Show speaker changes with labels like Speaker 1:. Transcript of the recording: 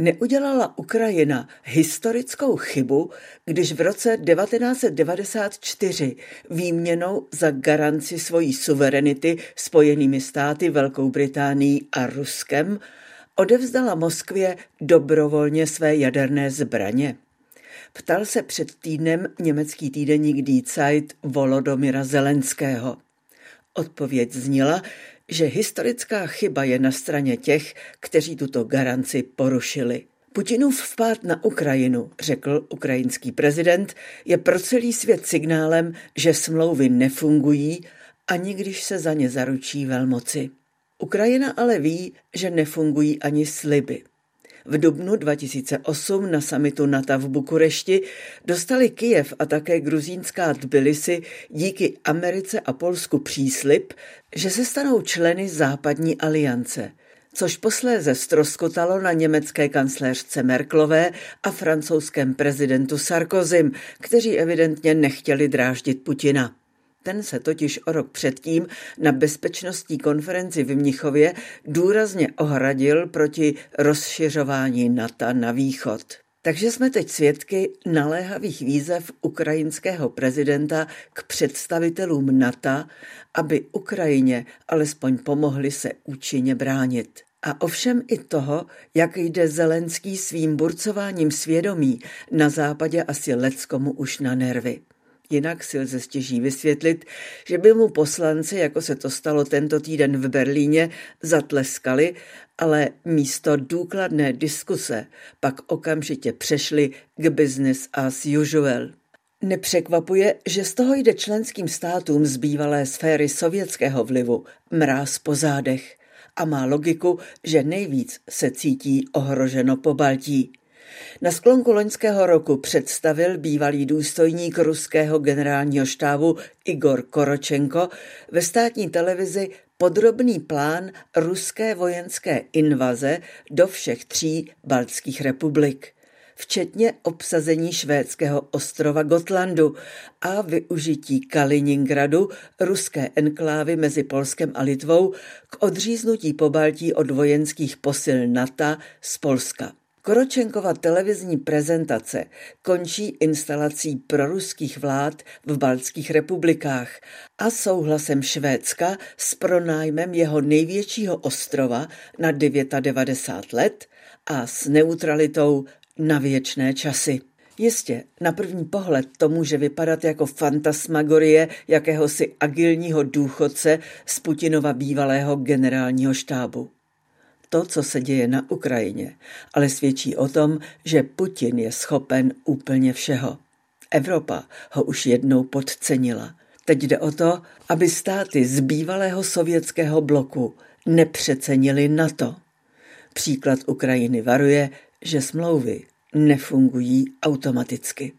Speaker 1: Neudělala Ukrajina historickou chybu, když v roce 1994 výměnou za garanci svojí suverenity spojenými státy Velkou Británií a Ruskem odevzdala Moskvě dobrovolně své jaderné zbraně? Ptal se před týdnem německý týdeník Die Zeit Volodomira Zelenského. Odpověď zněla, že historická chyba je na straně těch, kteří tuto garanci porušili. Putinův vpád na Ukrajinu, řekl ukrajinský prezident, je pro celý svět signálem, že smlouvy nefungují, ani když se za ně zaručí velmoci. Ukrajina ale ví, že nefungují ani sliby. V dubnu 2008 na samitu NATO v Bukurešti dostali Kijev a také gruzínská Tbilisi díky Americe a Polsku příslip, že se stanou členy západní aliance což posléze stroskotalo na německé kancléřce Merklové a francouzském prezidentu Sarkozym, kteří evidentně nechtěli dráždit Putina. Ten se totiž o rok předtím na bezpečnostní konferenci v Mnichově důrazně ohradil proti rozšiřování NATO na východ. Takže jsme teď svědky naléhavých výzev ukrajinského prezidenta k představitelům NATO, aby Ukrajině alespoň pomohli se účinně bránit. A ovšem i toho, jak jde Zelenský svým burcováním svědomí na západě asi leckomu už na nervy. Jinak si lze stěží vysvětlit, že by mu poslanci, jako se to stalo tento týden v Berlíně, zatleskali, ale místo důkladné diskuse pak okamžitě přešli k business as usual. Nepřekvapuje, že z toho jde členským státům z bývalé sféry sovětského vlivu mráz po zádech a má logiku, že nejvíc se cítí ohroženo po Baltí. Na sklonku loňského roku představil bývalý důstojník ruského generálního štábu Igor Koročenko ve státní televizi podrobný plán ruské vojenské invaze do všech tří baltských republik včetně obsazení švédského ostrova Gotlandu a využití Kaliningradu, ruské enklávy mezi Polskem a Litvou, k odříznutí Pobaltí od vojenských posil NATO z Polska. Koročenkova televizní prezentace končí instalací proruských vlád v baltských republikách a souhlasem Švédska s pronájmem jeho největšího ostrova na 99 let a s neutralitou na věčné časy. Jistě, na první pohled to může vypadat jako fantasmagorie jakéhosi agilního důchodce z Putinova bývalého generálního štábu. To, co se děje na Ukrajině, ale svědčí o tom, že Putin je schopen úplně všeho. Evropa ho už jednou podcenila. Teď jde o to, aby státy z bývalého sovětského bloku nepřecenili NATO. Příklad Ukrajiny varuje, že smlouvy nefungují automaticky.